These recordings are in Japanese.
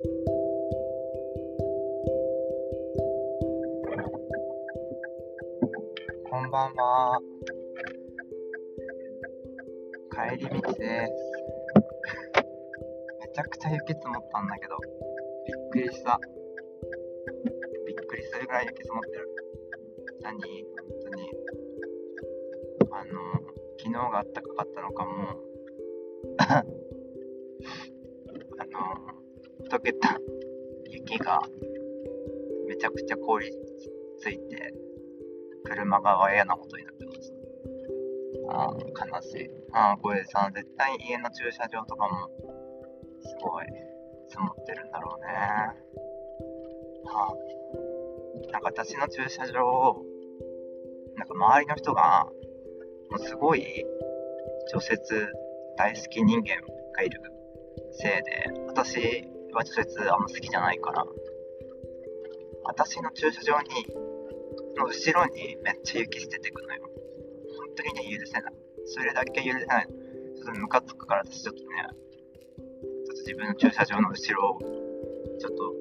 こんばんは。帰り道です。めちゃくちゃ雪積もったんだけど、びっくりした。びっくりするぐらい雪積もってる。何？本当に。あの、昨日があったかかったのかも。溶けた雪がめちゃくちゃ氷ついて、車が嫌なことになってます。ああ、悲しい。ああ、これさ、絶対家の駐車場とかも、すごい、積もってるんだろうね。はあ、なんか私の駐車場を、なんか周りの人が、もうすごい、除雪大好き人間がいるせいで、私は除雪あんま好きじゃないから、私の駐車場に、の後ろにめっちゃ雪捨ててくのよ。本当にね、許せない。それだけ許せない。ちょっとムカつくから私ちょっとね、ちょっと自分の駐車場の後ろを、ちょっと、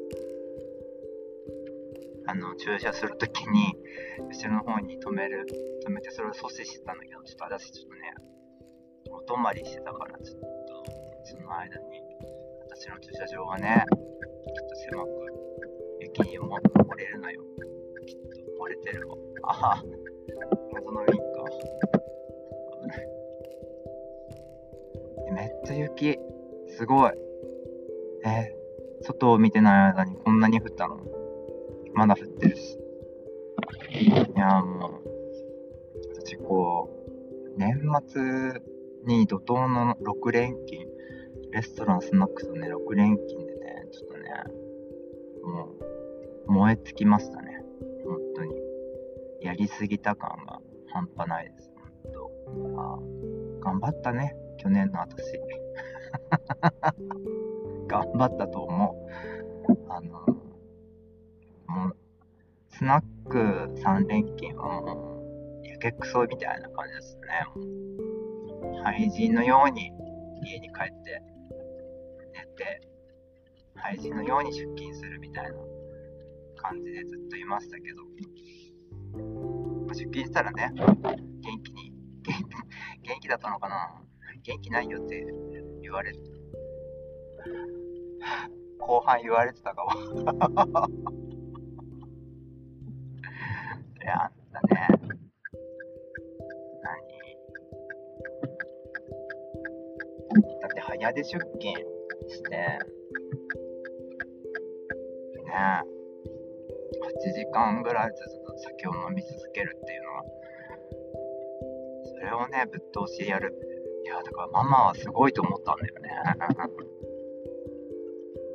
あの、駐車するときに、後ろの方に止める、止めてそれを阻止してたんだけど、ちょっと私ちょっとね、お泊まりしてたから、ちょっと、その間に、私の駐車場はね、ちょっと狭く、雪にも漏れるのよ。きっと漏れてるわ。あは、謎のウィンか。危ない。めっちゃ雪。すごい。えー、外を見てない間にこんなに降ったの？まだ降ってるし。いや、もう、私こう、年末に怒涛の6連勤、レストラン、スナックとね、6連勤でね、ちょっとね、もう、燃え尽きましたね。本当に。やりすぎた感が半端ないです。本当。あ頑張ったね、去年の私。頑張ったと思う。あの、もう、スナック3連勤はもう、やけくそみたいな感じですね。もう廃人のように家に帰って、寝て、廃人のように出勤するみたいな感じでずっといましたけど、まあ出勤したらね、元気に、元気元気だったのかな？元気ないよって言われて、後半言われてたかも。いや、あんたね、何？だって早出出勤。して、ね8時間ぐらいずっと酒を飲み続けるっていうのは、それをね、ぶっ通しでやる。いや、だからママはすごいと思ったんだよね。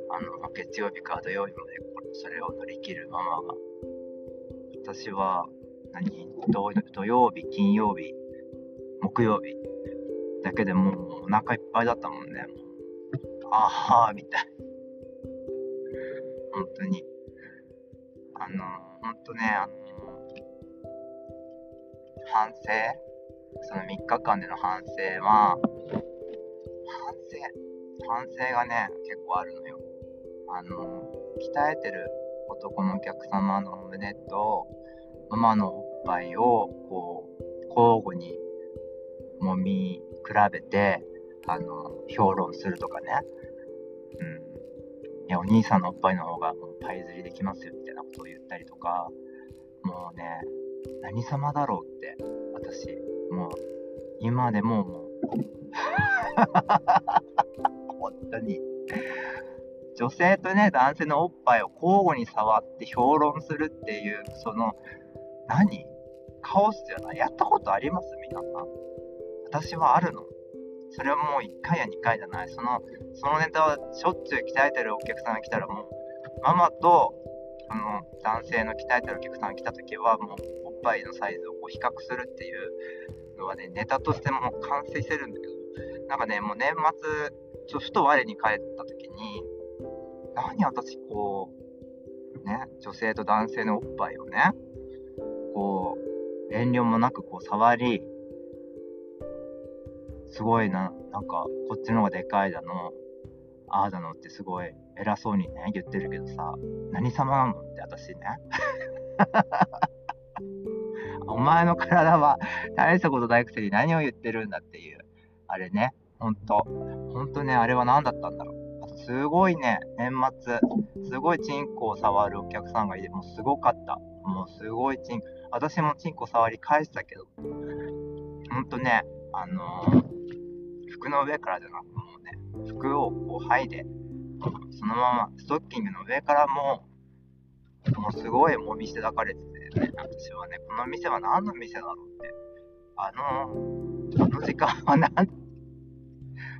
あの、月曜日か土曜日までそれを乗り切るママが。私は何土、土曜日、金曜日、木曜日だけでもうお腹いっぱいだったもんね。ああ、みたい。本当に。あの、本当ね、あの、反省？その3日間での反省は、反省？反省がね、結構あるのよ。あの、鍛えてる男のお客様の胸と、ママのおっぱいを、こう、交互に揉み比べて、あの、評論するとかね。うん。いや、お兄さんのおっぱいの方がもうパイ釣りできますよ、みたいなことを言ったりとか、もうね、何様だろうって、私、もう、今でももう、本当に、女性とね、男性のおっぱいを交互に触って評論するっていう、その、何？カオスじゃない？やったことあります？皆さん。私はあるの。それはもう1回や2回じゃない。その、そのネタはしょっちゅう鍛えてるお客さんが来たらもう、ママと、あの、男性の鍛えてるお客さんが来た時は、もう、おっぱいのサイズをこう比較するっていうのはね、ネタとしても完成してるんだけど、なんかね、もう年末、ちょふと我に返った時に、何私こう、ね、女性と男性のおっぱいをね、こう、遠慮もなくこう触り、すごいな、なんか、こっちの方がでかいだの、ああだのってすごい偉そうにね、言ってるけどさ、何様なのって私ね。お前の体は大したことないくせに何を言ってるんだっていう。あれね、ほんと。ほんとね、あれは何だったんだろう。すごいね、年末、すごいチンコを触るお客さんがいて、もうすごかった。もうすごいチンコ。私もチンコ触り返したけど、ほんとね、あのー、服の上からじゃなくて、もうね、服をこう剥いで、そのままストッキングの上からも、もうすごいもみして抱かれてて、ね、私はね、この店は何の店だろうって、あの、あの時間は何、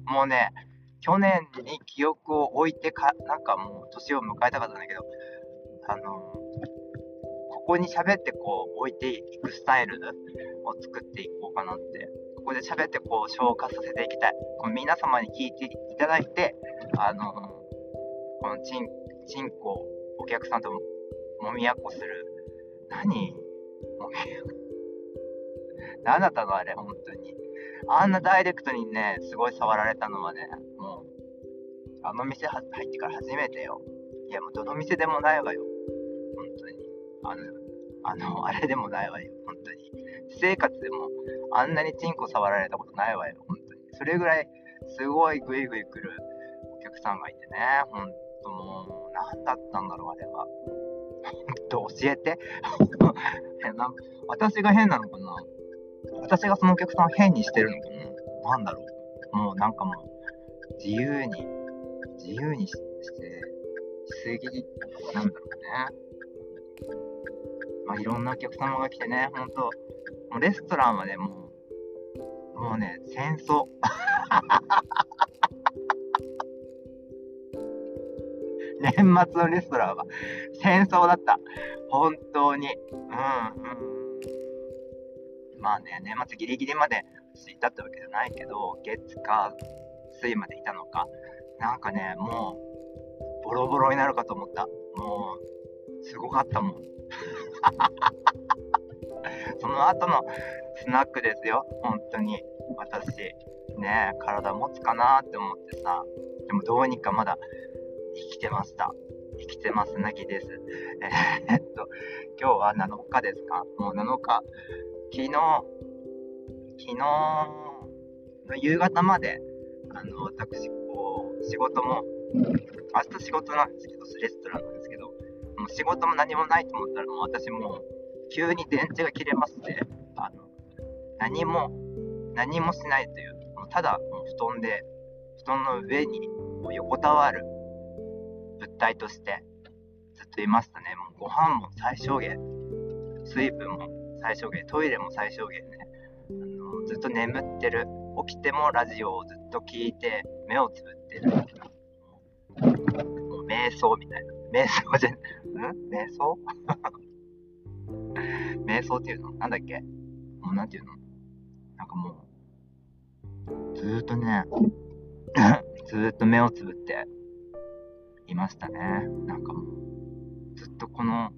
もうね、去年に記憶を置いてか、なんかもう年を迎えたかったんだけど、あの、ここに喋ってこう置いていくスタイルを作っていこうかなって、ここで喋ってこう消化させていきたい。この皆様に聞いていただいて、あの、このチン、チンコ、お客さんともみやっこする。何？もみやっこ。何だったのあれ、本当に。あんなダイレクトにね、すごい触られたのはね、もう、あの店入ってから初めてよ。いや、もうどの店でもないわよ。本当に。あの、あの、あれでもないわよ。本当に。私生活でも、あんなにチンコ触られたことないわよ。本当に。それぐらい、すごいグイグイ来るお客さんがいてね。ほんともう、何だったんだろう、あれは。と教えてな私が変なのかな私がそのお客さんを変にしてるのかななんだろうもうなんかもう、自由に、自由にして、しすぎなんだろうね。まあ、いろんなお客様が来てね、ほんと、もうレストランはね、もう、もうね、戦争。年末のレストランは戦争だった。本当に。うん、うん。まあね、年末ギリギリまでいたってわけじゃないけど、月か水までいたのか。なんかね、もう、ボロボロになるかと思った。もう、すごかったもん。その後のスナックですよ、本当に。私、ね、体持つかなって思ってさ。でもどうにかまだ生きてました。生きてますなきです。えー、っと、今日は7日ですか？もう7日。昨日、昨日の夕方まで、あの、私、こう、仕事も、明日仕事なんですけど、レストランなんですけど、もう仕事も何もないと思ったら、もう私も急に電池が切れますね。あの、何も、何もしないという、もうただ、もう布団で、布団の上に横たわる物体としてずっといましたね。もうご飯も最小限、水分も最小限、トイレも最小限ね。あのずっと眠ってる。起きてもラジオをずっと聞いて、目をつぶってる。もう瞑想みたいな。瞑想じゃ、ん？瞑想？瞑想っていうの？なんだっけ？もうなんていうの？なんかもう、ずーっとね、ずーっと目をつぶっていましたね。なんかもう、ずっとこの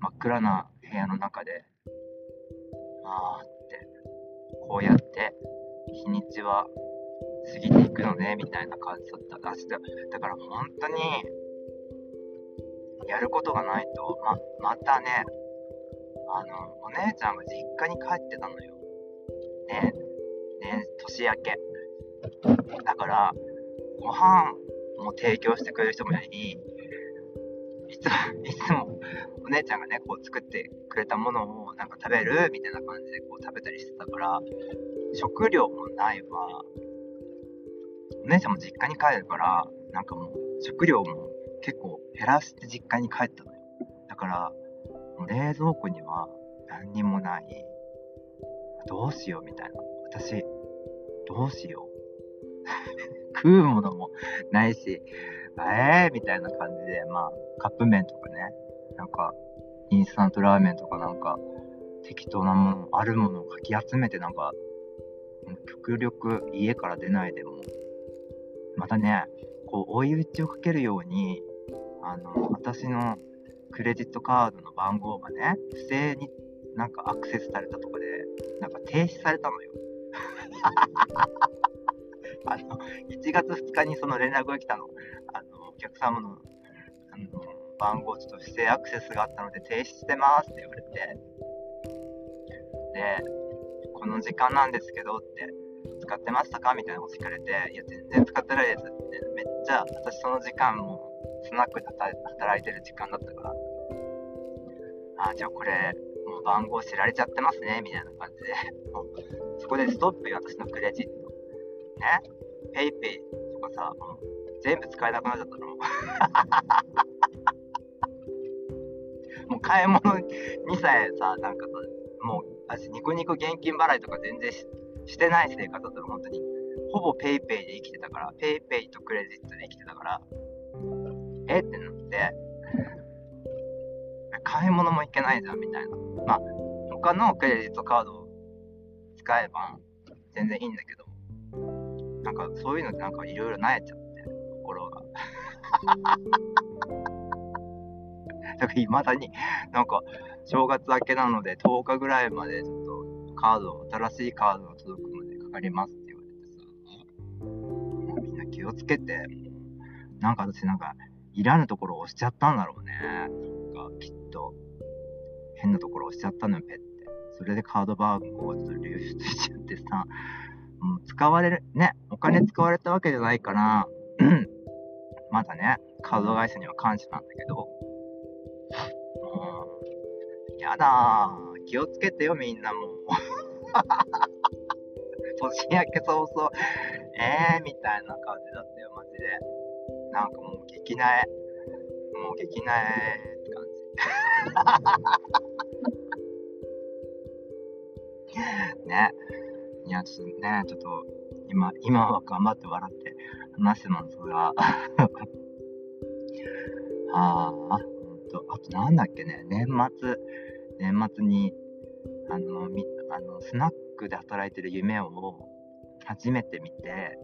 真っ暗な部屋の中で、あーって、こうやって、日にちは過ぎていくのね、みたいな感じだった。だから本当に、やることがないと、ま、またね、あの、お姉ちゃんが実家に帰ってたのよ。ね、ね、年明け。だから、ご飯も提供してくれる人もいり、いつも、いつもお姉ちゃんがね、こう作ってくれたものをなんか食べる？みたいな感じでこう食べたりしてたから、食料もないわ。お姉ちゃんも実家に帰るから、なんかもう食料も結構減らして実家に帰ったのよ。だから、冷蔵庫には何にもない。どうしようみたいな。私、どうしよう。食うものもないし、えーみたいな感じで、まあ、カップ麺とかね、なんか、インスタントラーメンとかなんか、適当なもの、あるものをかき集めてなんか、極力家から出ないでも、またね、こう、追い打ちをかけるように、あの、私のクレジットカードの番号がね、不正になんかアクセスされたとかで、なんか停止されたのよ。あの、1月2日にその連絡が来たの。あの、お客様のあの番号ちょっと不正アクセスがあったので停止してますって言われて、で、この時間なんですけどって、使ってましたか？みたいなこと聞かれて、いや、全然使ってないですって、めっちゃ、私その時間もスナックで働いてる時間だったから、あ、じゃあこれ、もう番号知られちゃってますね、みたいな感じで、そこでストップよ、私のクレジット。ね、 PayPay とかさ、もう全部使えなくなっちゃったの。もう買い物にさえさ、なんかさ、もう、私ニコニコ現金払いとか全然してない生活だったの、本当に。ほぼ PayPay で生きてたから、PayPay とクレジットで生きてたから、え？ってなって、買い物も行けないじゃんみたいな。まあ、他のクレジットカードを使えば全然いいんだけど、なんかそういうのってなんかいろいろ慣れちゃって、心が。だから未だになんか正月明けなので10日ぐらいまでちょっとカード、新しいカードが届くまでかかりますって言われてさ、もうみんな気をつけて、なんか私なんかいらぬところを押しちゃったんだろうね。なんかきっと変なところ押しちゃったのよ、ペって。それでカード番号をちょっと流出しちゃってさ、もう使われる、ね、お金使われたわけじゃないから、まだね、カード会社には感謝なんだけど、もう、やだー、気をつけてよ、みんなもう。年明け早々、えーみたいな感じだったよ、マジで。なんかもう、激なえ、もう激なえって感じ。ね。いや、ちょっとね、ちょっと、今、今は頑張って笑って話してますが、ああ、ほんと、あとなんだっけね、年末、年末に、あの、みあのスナックで働いてる夢を初めて見て、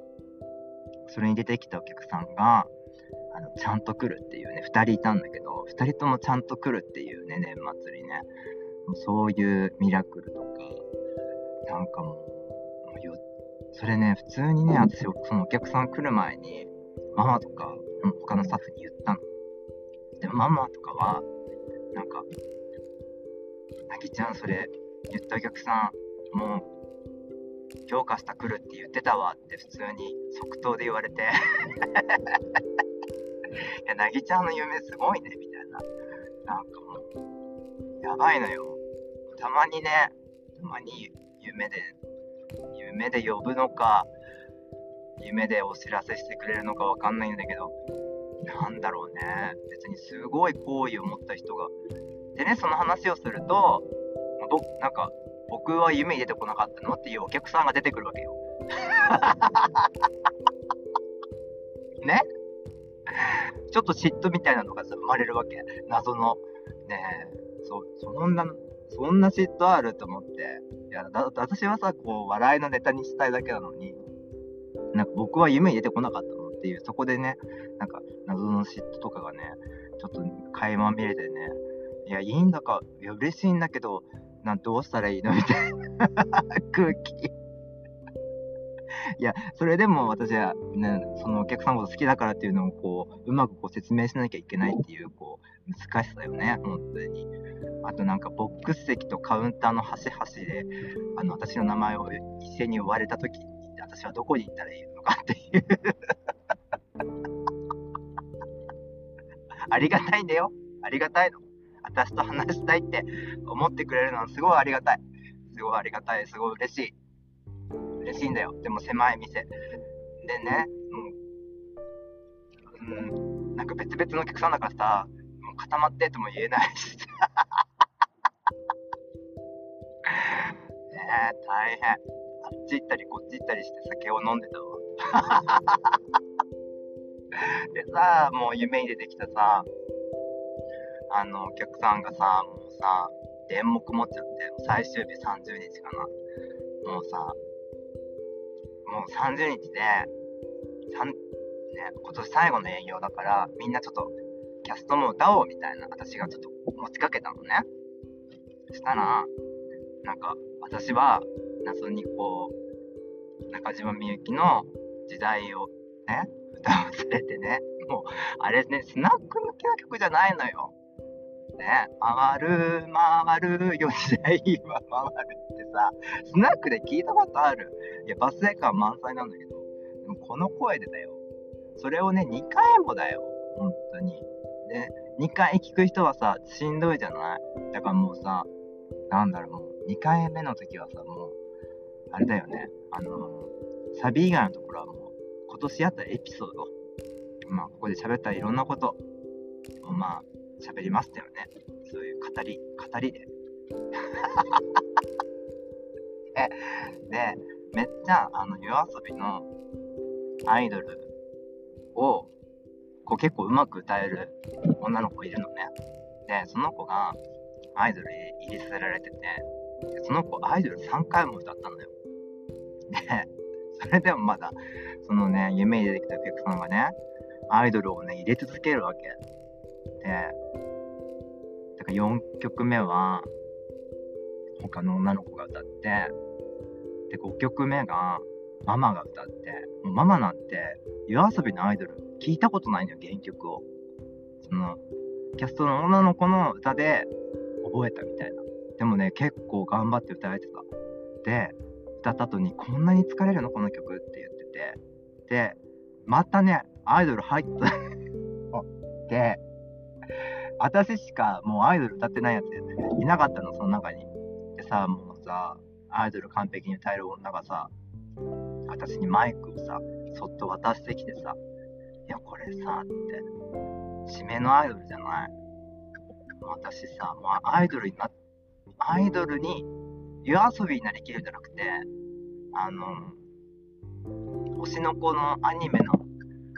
それに出てきたお客さんが、あのちゃんと来るっていうね、2人いたんだけど、2人ともちゃんと来るっていうね、年末にね、そういうミラクルとか、なんかもうよ、それね、普通にね、私、そのお客さん来る前に、ママとか、他のスタッフに言ったの。で、ママとかは、なんか、なぎちゃん、それ、言ったお客さん、もう、強化した来るって言ってたわって普通に即答で言われてや、なぎちゃんの夢すごいね、みたいな。なんかもう、やばいのよ。たまにね、たまに夢で夢で呼ぶのか、夢でお知らせしてくれるのかわかんないんだけど、なんだろうね。別にすごい好意を持った人が。でね、その話をすると、僕、なんか、僕は夢に出てこなかったの？っていうお客さんが出てくるわけよ。ね？ちょっと嫉妬みたいなのが、生まれるわけ。謎の。ねえ、そ、そんな、そんな嫉妬あると思って。いや、だ私はさ、こう、笑いのネタにしたいだけなのに、なんか僕は夢に出てこなかったのっていう、そこでね、なんか謎の嫉妬とかがね、ちょっと垣間見れてね、いや、いいんだか、いや、嬉しいんだけど、なんどうしたらいいのみたいな 空気いや、それでも私はね、そのお客さんのこと好きだからっていうのをこう、うまくこう説明しなきゃいけないっていう、こう、難しさよね、本当に。あとなんかボックス席とカウンターの端々で、あの、私の名前を一斉に呼ばれた時に、私はどこに行ったらいいのかっていう ありがたいんだよ。ありがたいの。私と話したいって思ってくれるのはすごいありがたい。すごいありがたい。すごい嬉しい。嬉しいんだよ。でも狭い店。でね、もう、うん、なんか別々のお客さんだからさ、もう固まってとも言えないし。ねえ、大変。あっち行ったりこっち行ったりして酒を飲んでたわ。でさ、もう夢に出てきたさ、あの、お客さんがさ、もうさ、電目持っちゃって、最終日30日かな。もうさ、もう30日で、ね、今年最後の営業だから、みんなちょっと、キャストも歌おうみたいな、私がちょっと持ちかけたのね。そしたら、なんか、私は、謎にこう、中島みゆきの時代をね、歌わされてね、もう、あれね、スナック向けの曲じゃないのよ。ね、回る、回るよ、時代は回るさ、スナックで聞いたことある。いや、バスエ感満載なんだけど、でもこの声でだよ。それをね、2回もだよ。本当に。で、2回聞く人はさ、しんどいじゃない？だからもうさ、なんだろう、もう、2回目の時はさ、もう、あれだよね。あの、サビ以外のところはもう、今年やったエピソード。まあ、ここで喋ったいろんなことを、まあ、喋りましたよね。そういう語り、語りで。で、めっちゃ、あの、夜遊びのアイドルを、こう結構うまく歌える女の子いるのね。で、その子がアイドルに入れさせられてて、その子アイドル3回も歌ったのよ。で、それでもまだ、そのね、夢に出てきたお客さんがね、アイドルをね、入れ続けるわけ。で、だから4曲目は、他の女の子が歌って、で、5曲目が、ママが歌って、もうママなんて、夜遊びのアイドル、聞いたことないのよ、原曲を。その、キャストの女の子の歌で覚えたみたいな。でもね、結構頑張って歌えてた。で、歌った後に、こんなに疲れるの？この曲って言ってて。で、またね、アイドル入った。で、私しかもうアイドル歌ってないやついなかったの、その中に。でさ、もうさ、アイドル完璧に歌える女がさ、私にマイクをさ、そっと渡してきてさ、いや、これさ、って、締めのアイドルじゃない？私さ、もうアイドルにな、アイドルに夜遊びになりきるんじゃなくて、あの、星の子のアニメの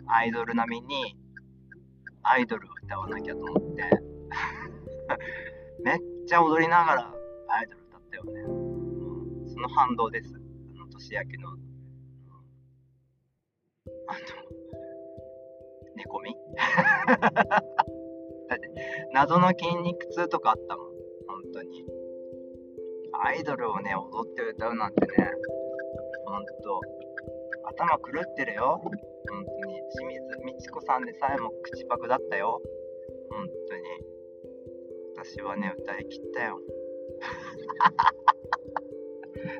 アイドル並みに、アイドルを歌わなきゃと思って めっちゃ踊りながらアイドル歌ったよね。その反動です。あの、年明けの、あの、寝込みだって、謎の筋肉痛とかあったもん。本当に。アイドルをね、踊って歌うなんてね、ほんと、頭狂ってるよ。本当に。清水美智子さんでさえも口パクだったよ。本当に。私はね、歌い切ったよ。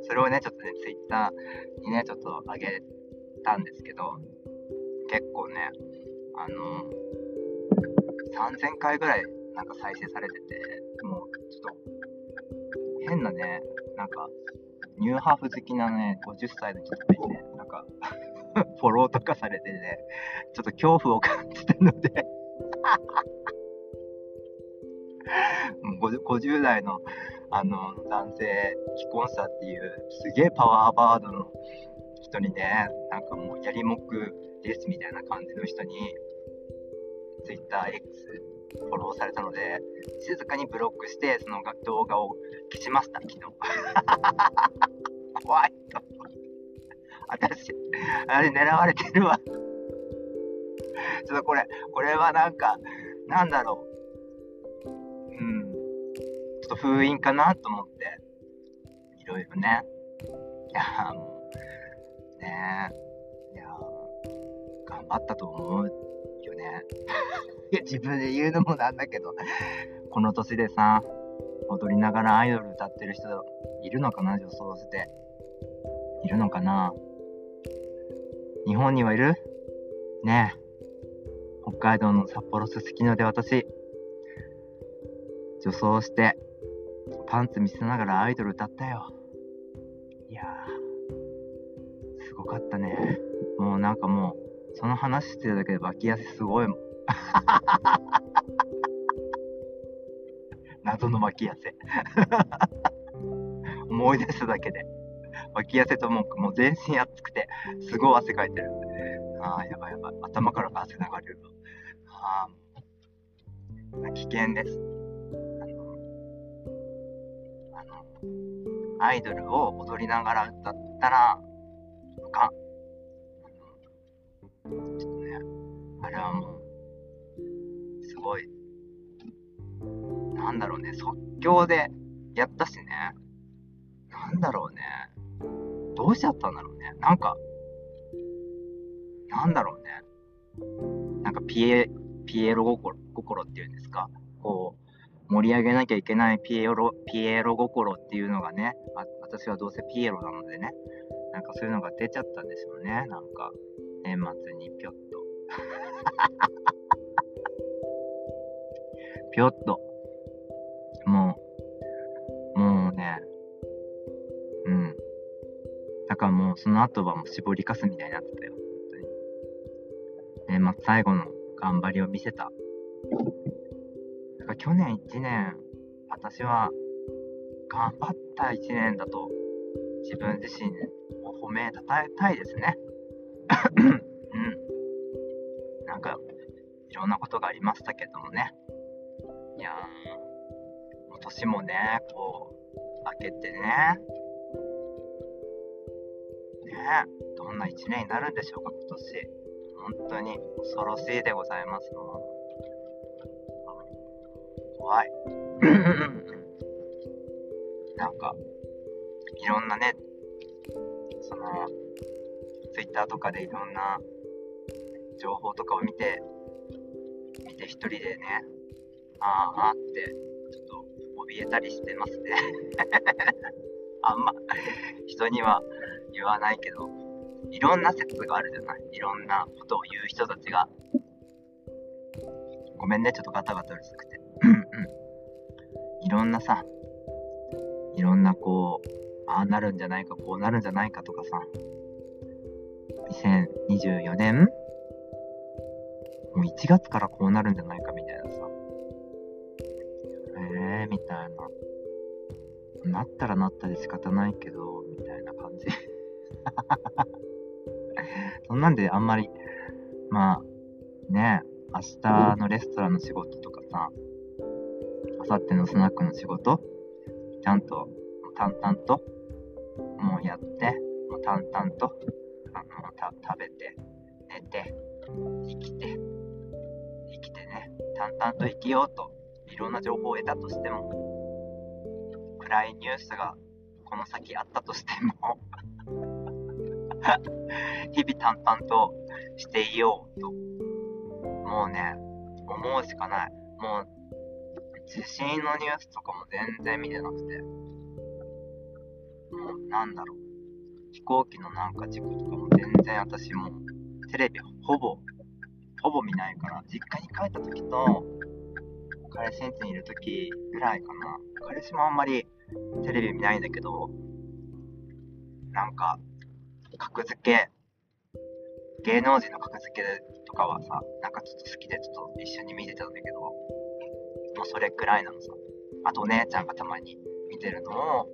それをね、ちょっとね、ツイッターにね、ちょっと上げたんですけど、結構ね、あの3000回ぐらいなんか再生されてて、もうちょっと変なね、なんかニューハーフ好きなね、50歳の人とかいて、なんか フォローとかされてね、ちょっと恐怖を感じたので。50代のあの男性既婚者っていうすげえパワーバードの人にね、なんかもうやりもくですみたいな感じの人に TwitterX フォローされたので、静かにブロックして、その動画を消しました、昨日。怖いと。私、あれ狙われてるわ。ちょっとこれ、これはなんか、なんだろう。うん。と封印かなと思って、いろいろね。いや、もう、ねいや、頑張ったと思うよね。自分で言うのもなんだけど、この年でさ、踊りながらアイドル歌ってる人いるのかな、女装して。いるのかな日本にはいる？ねえ。北海道の札幌すすきので私、女装して、パンツ見せながらアイドル歌ったよ。いやー、すごかったね。もうなんかもう、その話してるだけで脇汗すごいもん。謎の脇汗。思い出しただけで。脇汗とももう全身熱くて、すごい汗かいてる。ああ、やばいやばい。頭から汗流れるああ、危険です。アイドルを踊りながら歌ったら、あか。ちょっとね、あれはもう、すごい、なんだろうね、即興でやったしね、なんだろうね、どうしちゃったんだろうね。なんか、なんだろうね。なんかピエ、ピエロ心心っていうんですか、こう、盛り上げなきゃいけないピエロ、ピエロ心っていうのがね、あ私はどうせピエロなのでね、なんかそういうのが出ちゃったんでしょうね、なんか、年末にぴょっと。ぴょっと。もう、もうね、うん。だからもうその後はもう絞りかすみたいになってたよ。本当に。年末最後の頑張りを見せた。去年1年、私は頑張った1年だと自分自身を褒めたたえたいですね。うん。なんか、いろんなことがありましたけどもね。いやー、年もね、こう、明けてね、ねどんな1年になるんでしょうか、今年。本当に恐ろしいでございますも怖い。なんか、いろんなね、その、ツイッターとかでいろんな情報とかを見て、見て一人でね、ああって、ちょっと怯えたりしてますね。あんま、人には言わないけど、いろんな説があるじゃない？いろんなことを言う人たちが。ごめんね、ちょっとガタガタうるさくて。うんうん。いろんなさ、いろんなこう、ああなるんじゃないか、こうなるんじゃないかとかさ、2024年もう1月からこうなるんじゃないかみたいなさ。えー、みたいな。なったらなったで仕方ないけど、みたいな感じ。そんなんであんまり、まあ、ね、明日のレストランの仕事とかさ、明後日のスナックの仕事、ちゃんと淡々と、もうやって、もう淡々と、あのた、食べて、寝て、生きて、生きてね、淡々と生きようと、いろんな情報を得たとしても、暗いニュースがこの先あったとしても 日々淡々としていようと、もうね、思うしかない。もう、地震のニュースとかも全然見てなくて、もう、なんだろう。飛行機のなんか事故とかも全然私もテレビほぼ、ほぼ見ないから、実家に帰った時と、彼氏ん家にいる時ぐらいかな。彼氏もあんまりテレビ見ないんだけど、なんか、格付け、芸能人の格付けとかはさ、なんかちょっと好きでちょっと一緒に見てたんだけど、もうそれくらいなのさ。あとお姉ちゃんがたまに見てるのを、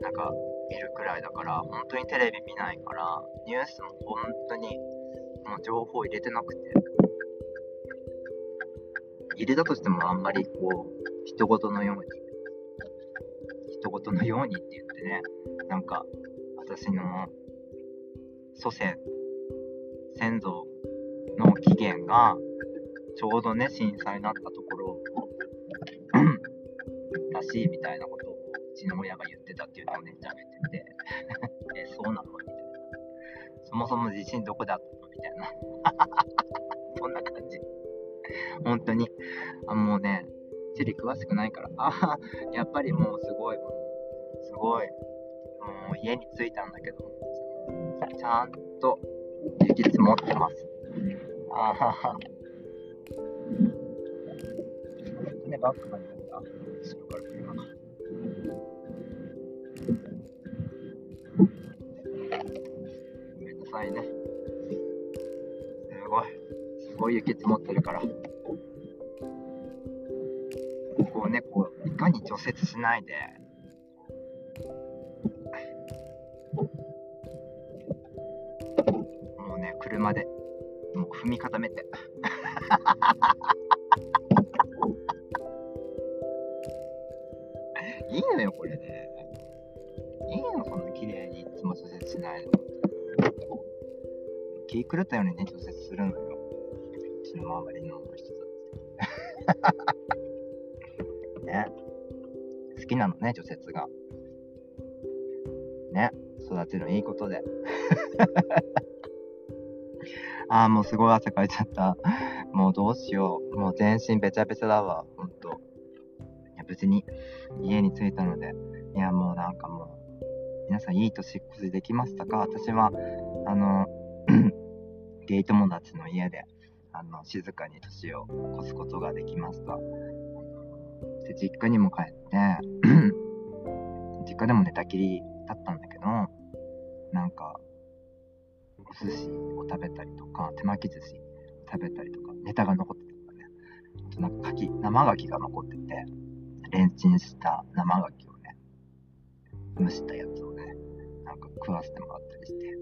なんか見るくらいだから、本当にテレビ見ないから、ニュースも本当にもう情報入れてなくて、入れたとしてもあんまりこう、人事のように、人事のようにって言ってね、なんか私の祖先、先祖の起源が、ちょうどね、震災になったとこらしいみたいなことをうちの親が言ってたっていうのをね、ちゃん言ってて え、そうなの？みたいな。そもそも地震どこであったのみたいな。そんな感じ。本当に。あもうね、地理詳しくないから。あやっぱりもうすごい、もう、すごい、もう家に着いたんだけど、ちゃんと雪積もってます。あはね、バックまで行った。後ろから車が。ごめんなさいね。すごい。すごい雪積もってるから。ここをね、こう、いかに除雪しないで、もうね車で、もう踏み固めて。気狂ったようにね、除雪するのよ。うちの周りの人たち。ね。好きなのね、除雪が。ね。育てるのいいことで。ああ、もうすごい汗かいちゃった。もうどうしよう。もう全身べちゃべちゃだわ。ほんと。いや、無事に家に着いたので、いや、もうなんかもう、皆さんいい年越しできましたか？私は、あの、ゲイ友達の家で、あの、静かに年を越すことができました。で、実家にも帰って 実家でも寝たきりだったんだけど、なんか、お寿司を食べたりとか、手巻き寿司食べたりとか、ネタが残ってたかね。あとなんか柿、生牡蠣が残ってて、レンチンした生牡蠣をね、蒸したやつをね、なんか食わせてもらったりして、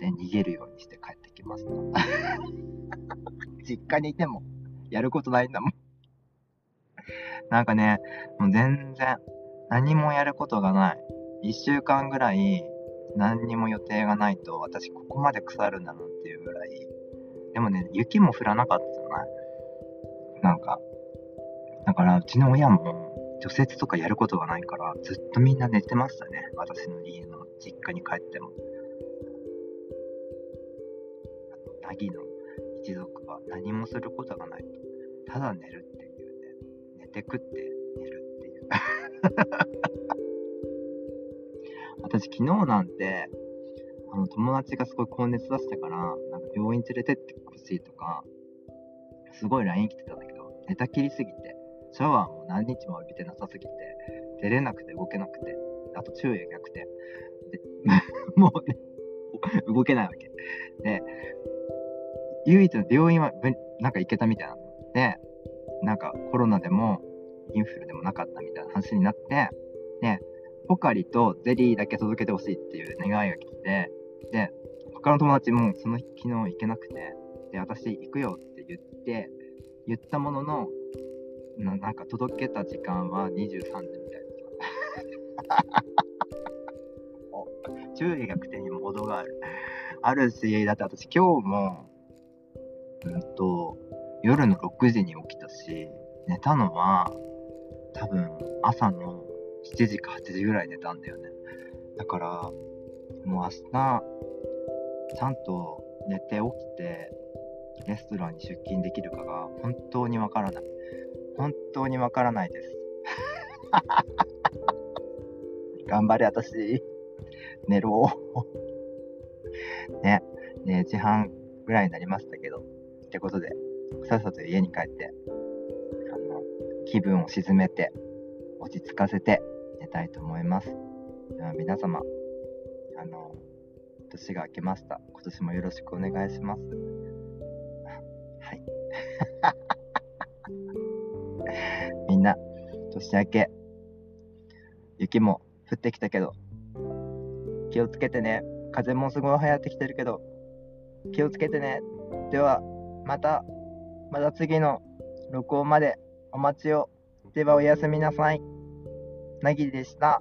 で、逃げるようにして帰ってきました。実家にいても、やることないんだもん。なんかね、もう全然、何もやることがない。一週間ぐらい、何にも予定がないと、私ここまで腐るんだなっていうぐらい。でもね、雪も降らなかったじゃないなんか、だから、うちの親も、除雪とかやることがないから、ずっとみんな寝てましたね。私の家の実家に帰っても。あの、なぎの一族は何もすることがないと。ただ寝るっていうね。寝て食って寝るっていう。私昨日なんて、あの友達がすごい高熱出したから、なんか病院連れてってほしいとか、すごい LINE 来てたんだけど、寝たきりすぎて、シャワーも何日も浴びてなさすぎて、出れなくて動けなくて、あと昼夜逆転。で、もうね、動けないわけ。で、唯一の病院はなんか行けたみたいなの。で、なんかコロナでもインフルでもなかったみたいな話になって、で、ポカリとゼリーだけ届けてほしいっていう願いが来て、で、他の友達もその日昨日行けなくて、で、私行くよって言って、言ったものの、ななんか届けた時間は23時みたいなさ。注意逆転にも程がある。あるし、だって私今日も、うんと、夜の6時に起きたし、寝たのは、多分朝の7時か8時ぐらい寝たんだよね。だから、もう明日、ちゃんと寝て起きて、レストランに出勤できるかが本当にわからない。本当にわからないです。頑張れ、私。寝ろ。ね、ね、時半ぐらいになりましたけど。ってことで、さっさと家に帰って、あの、気分を沈めて、落ち着かせて寝たいと思います。では皆様、あの、年が明けました。今年もよろしくお願いします。はい。みんな、年明け、雪も降ってきたけど、気をつけてね。風もすごい流行ってきてるけど、気をつけてね。では、また、また次の録音までお待ちを。ではおやすみなさい。なぎでした。